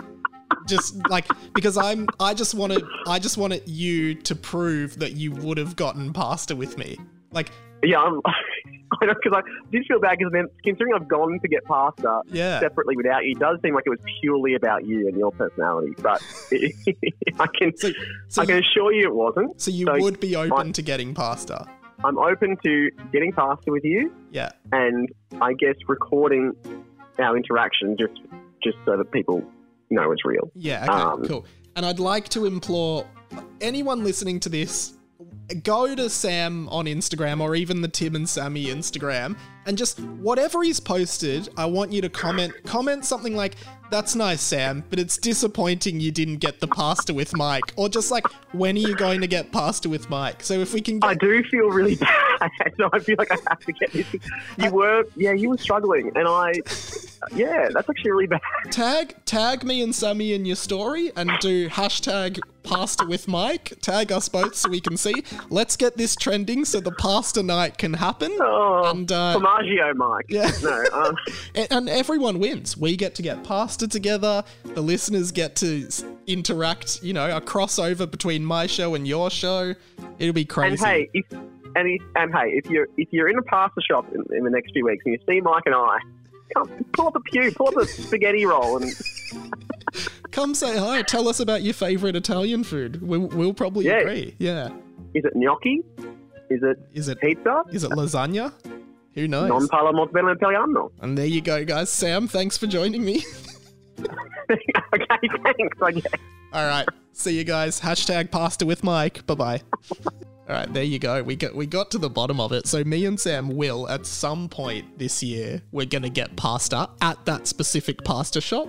Just like because I'm, I just wanted, I just wanted you to prove that you would have gotten pasta with me. Like, yeah, I'm, because I did feel bad because then considering I've gone to get pasta yeah, separately without you, it does seem like it was purely about you and your personality. But I can So, so I can you, assure you it wasn't. so you so would be open my- to getting pasta. I'm open to getting pasta with you Yeah. and I guess recording our interaction just just so that people know it's real. Yeah, okay, Um, cool. And I'd like to implore anyone listening to this, go to Sam on Instagram or even the Tim and Sammy Instagram and just whatever he's posted, I want you to comment comment something like that's nice, Sam, but it's disappointing you didn't get the pasta with Mike. Or just like, when are you going to get pasta with Mike? So if we can get I do feel really bad. so I feel like I have to get this. You were, yeah, you were struggling, and I, yeah, that's actually really bad. tag tag me and Sammy in your story and do hashtag pasta with Mike. Tag us both so we can see. Let's get this trending so the pasta night can happen. Oh, And, uh, Formaggio, Mike. Yeah. No, um, And, and everyone wins. We get to get pasta together. The listeners get to interact. You know, a crossover between my show and your show. It'll be crazy. and hey, if and if, and hey, if you're if you're in a pasta shop in, in the next few weeks and you see Mike and I, come pull up a pew, pull up a spaghetti roll, and Come say hi. Tell us about your favorite Italian food. We'll, we'll probably Yeah. agree. Yeah. is it gnocchi? Is it Is it pizza? is it lasagna? Who knows? Non molto bene italiano. and there you go, guys. Sam, thanks for joining me. okay, thanks. I guess. All right. See you guys. Hashtag pasta with Mike. Bye bye. All right, there you go. We got we got to the bottom of it. So me and Sam will at some point this year we're gonna get pasta at that specific pasta shop,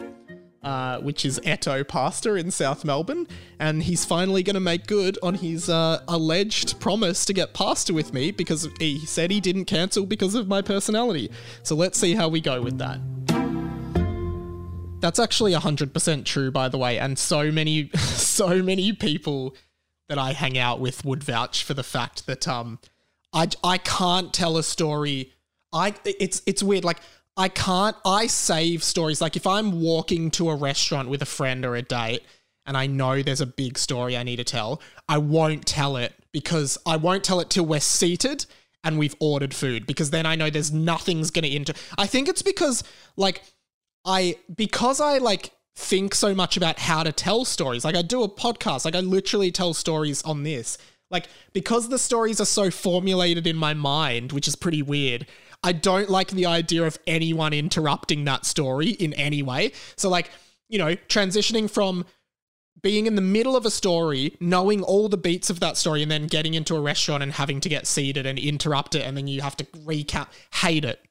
uh, which is Eto Pasta in South Melbourne, and he's finally gonna make good on his uh, alleged promise to get pasta with me because he said he didn't cancel because of my personality. So let's see how we go with that. That's actually 100% true, by the way. And so many, so many people that I hang out with would vouch for the fact that um, I, I can't tell a story. I it's it's weird. Like I can't. I save stories. Like if I'm walking to a restaurant with a friend or a date, and I know there's a big story I need to tell, I won't tell it because I won't tell it till we're seated and we've ordered food because then I know there's nothing's gonna inter. I think it's because like I because I like think so much about how to tell stories. Like I do a podcast, like I literally tell stories on this. Like because the stories are so formulated in my mind, which is pretty weird. I don't like the idea of anyone interrupting that story in any way. So like, you know, transitioning from being in the middle of a story, knowing all the beats of that story, and then getting into a restaurant and having to get seated and interrupt it, and then you have to recap. Hate it.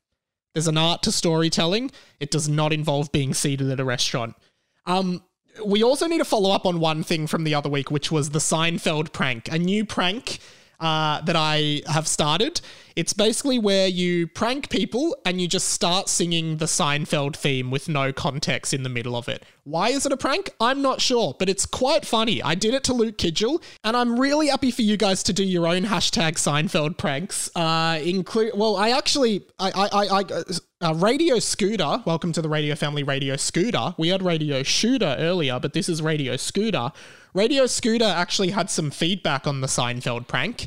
There's an art to storytelling. It does not involve being seated at a restaurant. Um, we also need to follow up on one thing from the other week, which was the Seinfeld prank, a new prank uh, that I have started. It's basically where you prank people and you just start singing the Seinfeld theme with no context in the middle of it. Why is it a prank? I'm not sure, but it's quite funny. I did it to Luke Kidgell, and I'm really happy for you guys to do your own hashtag Seinfeld pranks. Uh, include well, I actually, I, I, I, I uh, Radio Scooter. Welcome to the Radio Family Radio Scooter. We had Radio Shooter earlier, but this is Radio Scooter. Radio Scooter actually had some feedback on the Seinfeld prank.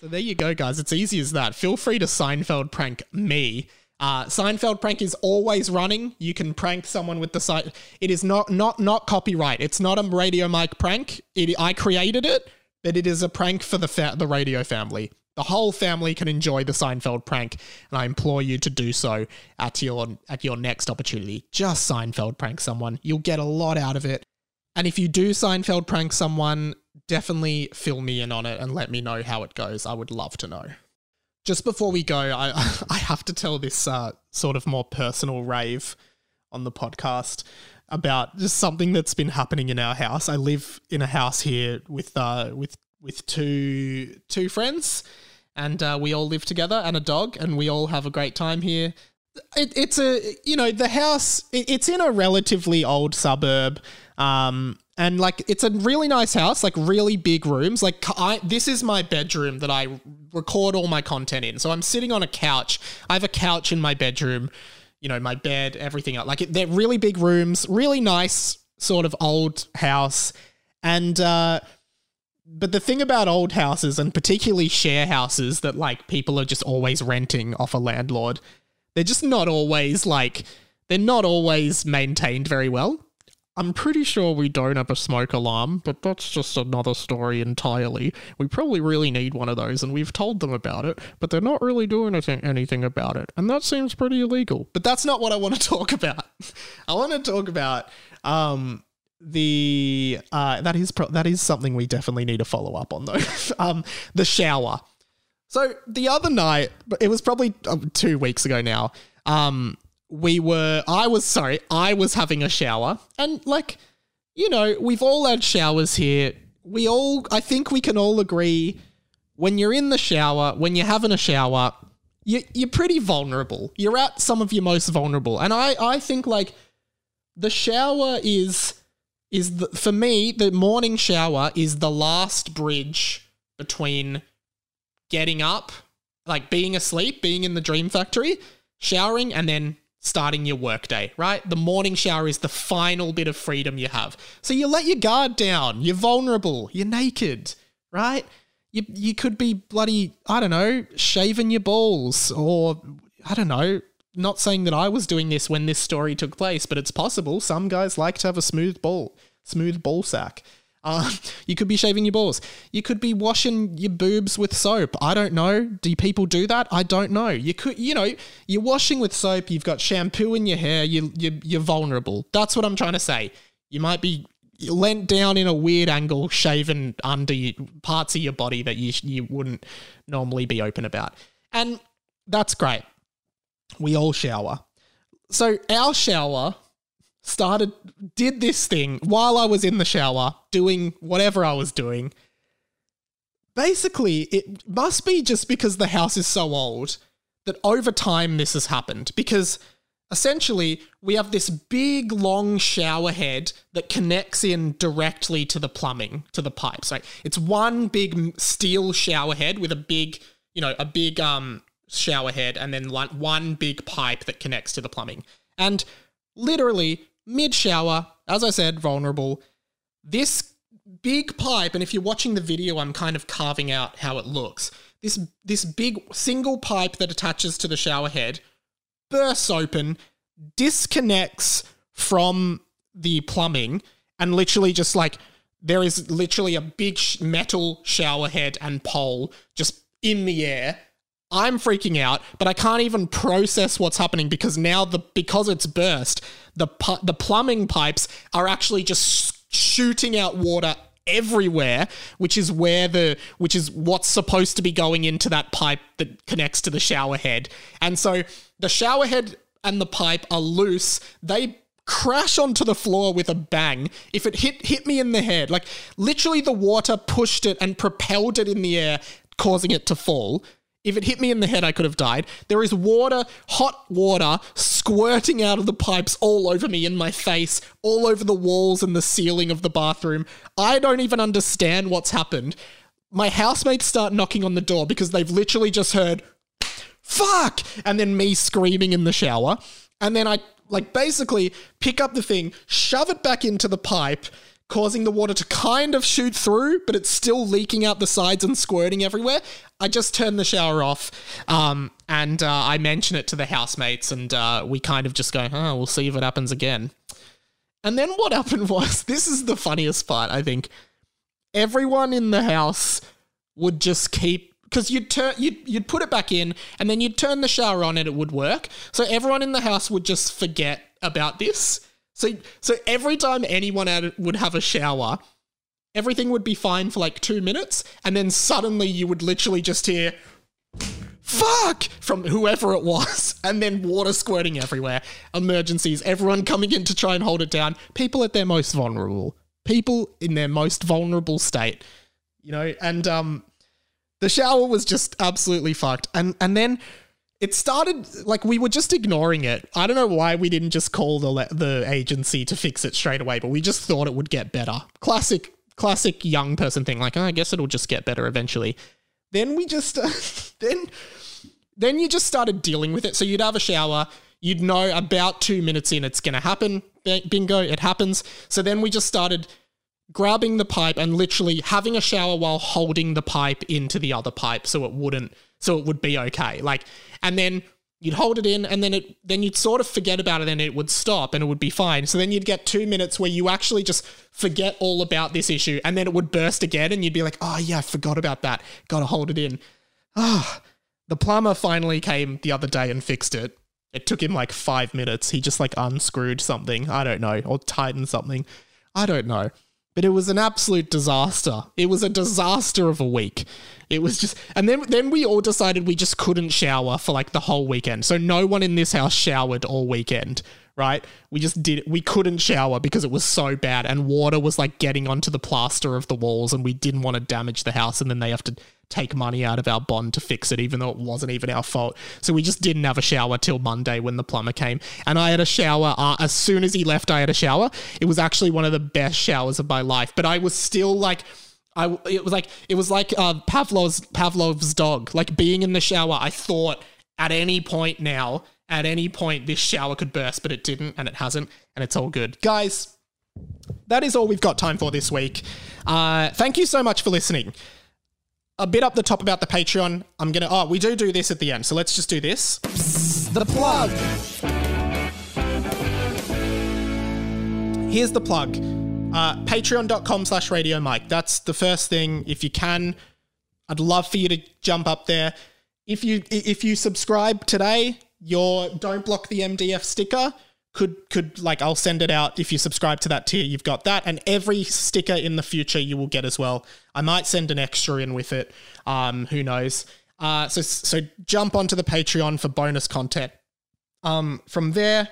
So there you go, guys. It's easy as that. Feel free to Seinfeld prank me. Uh, Seinfeld prank is always running. You can prank someone with the site. It is not not not copyright. It's not a Radio Mike prank. It, I created it, but it is a prank for the fa- the radio family. The whole family can enjoy the Seinfeld prank, and I implore you to do so at your at your next opportunity. Just Seinfeld prank someone. You'll get a lot out of it. And if you do Seinfeld prank someone, definitely fill me in on it and let me know how it goes. I would love to know. Just before we go, I I have to tell this uh, sort of more personal rave on the podcast about just something that's been happening in our house. I live in a house here with uh with with two two friends, and uh, we all live together and a dog, and we all have a great time here. It, it's a you know the house. It, it's in a relatively old suburb, um, and like it's a really nice house, like really big rooms. Like I, this is my bedroom that I record all my content in. So I'm sitting on a couch. I have a couch in my bedroom. You know, my bed, everything else. Like they're really big rooms, really nice sort of old house. And uh but the thing about old houses and particularly share houses that like people are just always renting off a landlord, they're just not always like they're not always maintained very well. I'm pretty sure we don't have a smoke alarm, but that's just another story entirely. We probably really need one of those, and we've told them about it, but they're not really doing anything, anything about it. And that seems pretty illegal. But that's not what I want to talk about. I want to talk about um, the uh, that is pro- that is something we definitely need to follow up on though. um, the shower. So the other night, it was probably um, two weeks ago now. Um, we were, I was sorry, I was having a shower, and like, you know, we've all had showers here. We all, I think, we can all agree when you're in the shower, when you're having a shower, you, you're pretty vulnerable. You're at some of your most vulnerable, and I, I think like the shower is is the, for me the morning shower is the last bridge between getting up, like being asleep, being in the dream factory, showering, and then starting your workday, right? The morning shower is the final bit of freedom you have. So you let your guard down, you're vulnerable, you're naked, right? You, you could be bloody, I don't know, shaving your balls, or I don't know, not saying that I was doing this when this story took place, but it's possible. Some guys like to have a smooth ball, smooth ball sack. Uh, you could be shaving your balls. You could be washing your boobs with soap. I don't know. Do people do that? I don't know. You could, you know, you're washing with soap. You've got shampoo in your hair. You, you, you're vulnerable. That's what I'm trying to say. You might be lent down in a weird angle, shaven under you, parts of your body that you you wouldn't normally be open about, and that's great. We all shower. So our shower started did this thing while I was in the shower doing whatever I was doing. Basically, it must be just because the house is so old that over time this has happened because essentially we have this big long shower head that connects in directly to the plumbing to the pipes right it's one big steel shower head with a big you know a big um shower head and then one, one big pipe that connects to the plumbing. And literally mid shower as i said vulnerable. This big pipe and if you're watching the video i'm kind of carving out how it looks. This this big single pipe that attaches to the shower head bursts open, disconnects from the plumbing, and literally just like there is literally a big metal shower head and pole just in the air. I'm freaking out, but I can't even process what's happening because now the because it's burst, the pu- the plumbing pipes are actually just shooting out water everywhere, which is where the which is what's supposed to be going into that pipe that connects to the shower head. And so the shower head and the pipe are loose. They crash onto the floor with a bang. If it hit hit me in the head, like literally the water pushed it and propelled it in the air, causing it to fall. If it hit me in the head, I could have died. There is water, hot water, squirting out of the pipes all over me, in my face, all over the walls and the ceiling of the bathroom. I don't even understand what's happened. My housemates start knocking on the door because they've literally just heard, fuck! And then me screaming in the shower. And then I, like, basically pick up the thing, shove it back into the pipe, causing the water to kind of shoot through, but it's still leaking out the sides and squirting everywhere. I just turn the shower off, um, and uh, I mention it to the housemates, and uh, we kind of just go, oh, we'll see if it happens again. And then what happened was this is the funniest part, I think. Everyone in the house would just keep because you'd turn you'd, you'd put it back in and then you'd turn the shower on and it would work. So everyone in the house would just forget about this. So so every time anyone had, would have a shower, everything would be fine for like 2 minutes and then suddenly you would literally just hear fuck! from whoever it was and then water squirting everywhere. Emergencies. Everyone coming in to try and hold it down. People at their most vulnerable. People in their most vulnerable state. You know and um the shower was just absolutely fucked. And and then it started like we were just ignoring it. I don't know why we didn't just call the the agency to fix it straight away but we just thought it would get better. Classic classic young person thing like oh, i guess it'll just get better eventually. Then we just uh, then then you just started dealing with it. So you'd have a shower you'd know about two minutes in it's going to happen. Bi- bingo it happens. So then we just started grabbing the pipe and literally having a shower while holding the pipe into the other pipe so it wouldn't so it would be okay. Like and then you'd hold it in and then it then you'd sort of forget about it and it would stop and it would be fine. So then you'd get 2 minutes where you actually just forget all about this issue and then it would burst again and you'd be like, "Oh yeah, I forgot about that. Got to hold it in." Ah, the plumber finally came the other day and fixed it. It took him like five minutes. He just like unscrewed something. I don't know. Or tightened something. I don't know. But it was an absolute disaster. It was a disaster of a week. It was just and then then we all decided we just couldn't shower for like the whole weekend. So no one in this house showered all weekend, right? We just did we couldn't shower because it was so bad and water was like getting onto the plaster of the walls and we didn't want to damage the house and then they have to take money out of our bond to fix it, even though it wasn't even our fault. So we just didn't have a shower till Monday when the plumber came. And I had a shower uh, as soon as he left. I had a shower. It was actually one of the best showers of my life. But I was still like. I, it was like it was like uh, Pavlov's Pavlov's dog. Like being in the shower, I thought at any point now, at any point, this shower could burst, but it didn't, and it hasn't, and it's all good, guys. That is all we've got time for this week. Uh, thank you so much for listening a bit up the top about the Patreon. I'm gonna. Oh, we do do this at the end, so let's just do this. The plug. Here's the plug. Uh, Patreon.com slash Radio Mike. That's the first thing. If you can, I'd love for you to jump up there. If you if you subscribe today, your Don't Block the MDF sticker could could like I'll send it out if you subscribe to that tier. You've got that, and every sticker in the future you will get as well. I might send an extra in with it. Um, who knows? Uh, so so jump onto the Patreon for bonus content. Um, from there,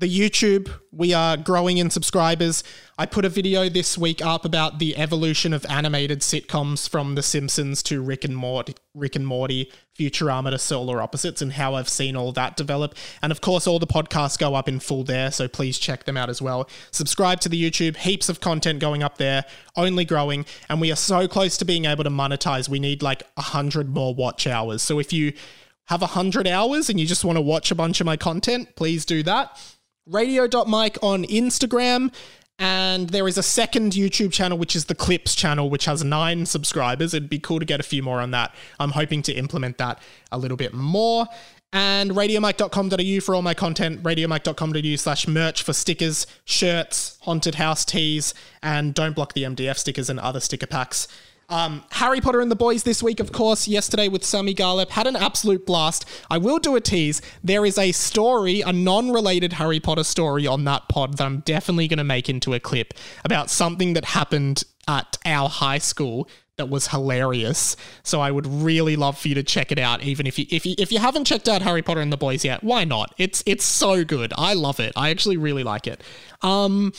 the YouTube, we are growing in subscribers. I put a video this week up about the evolution of animated sitcoms from The Simpsons to Rick and Morty, Rick and Morty, Futurama to Solar Opposites, and how I've seen all that develop. And of course, all the podcasts go up in full there, so please check them out as well. Subscribe to the YouTube, heaps of content going up there, only growing, and we are so close to being able to monetize. We need like a hundred more watch hours. So if you have 100 hours and you just want to watch a bunch of my content, please do that radio.mike on Instagram. And there is a second YouTube channel, which is the Clips channel, which has nine subscribers. It'd be cool to get a few more on that. I'm hoping to implement that a little bit more. And radiomike.com.au for all my content, radiomike.com.au slash merch for stickers, shirts, haunted house tees, and don't block the MDF stickers and other sticker packs. Um, Harry Potter and the Boys this week, of course, yesterday with Sami Garlep, had an absolute blast. I will do a tease. There is a story, a non related Harry Potter story on that pod that I'm definitely going to make into a clip about something that happened at our high school that was hilarious. So I would really love for you to check it out. Even if you if you if you haven't checked out Harry Potter and the Boys yet, why not? It's it's so good. I love it. I actually really like it. Um,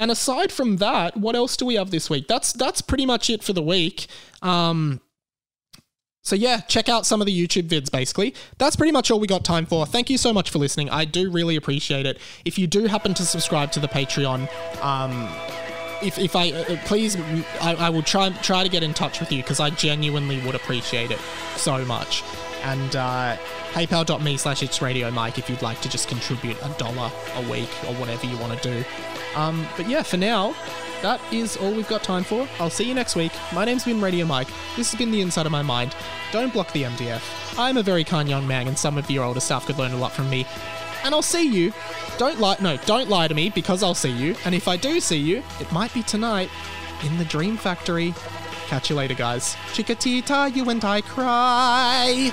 and aside from that, what else do we have this week? That's that's pretty much it for the week. Um, so yeah, check out some of the YouTube vids basically. That's pretty much all we got time for. Thank you so much for listening. I do really appreciate it. If you do happen to subscribe to the Patreon, um, if, if I uh, please, I, I will try try to get in touch with you because I genuinely would appreciate it so much. And uh, paypal.me slash it's radio mike if you'd like to just contribute a dollar a week or whatever you want to do. Um, but yeah, for now, that is all we've got time for. I'll see you next week. My name's been Radio Mike. This has been the inside of my mind. Don't block the MDF. I'm a very kind young man, and some of your older staff could learn a lot from me. And I'll see you. Don't lie. No, don't lie to me because I'll see you. And if I do see you, it might be tonight in the Dream Factory. Catch you later, guys. Chiquitita, you and I cry.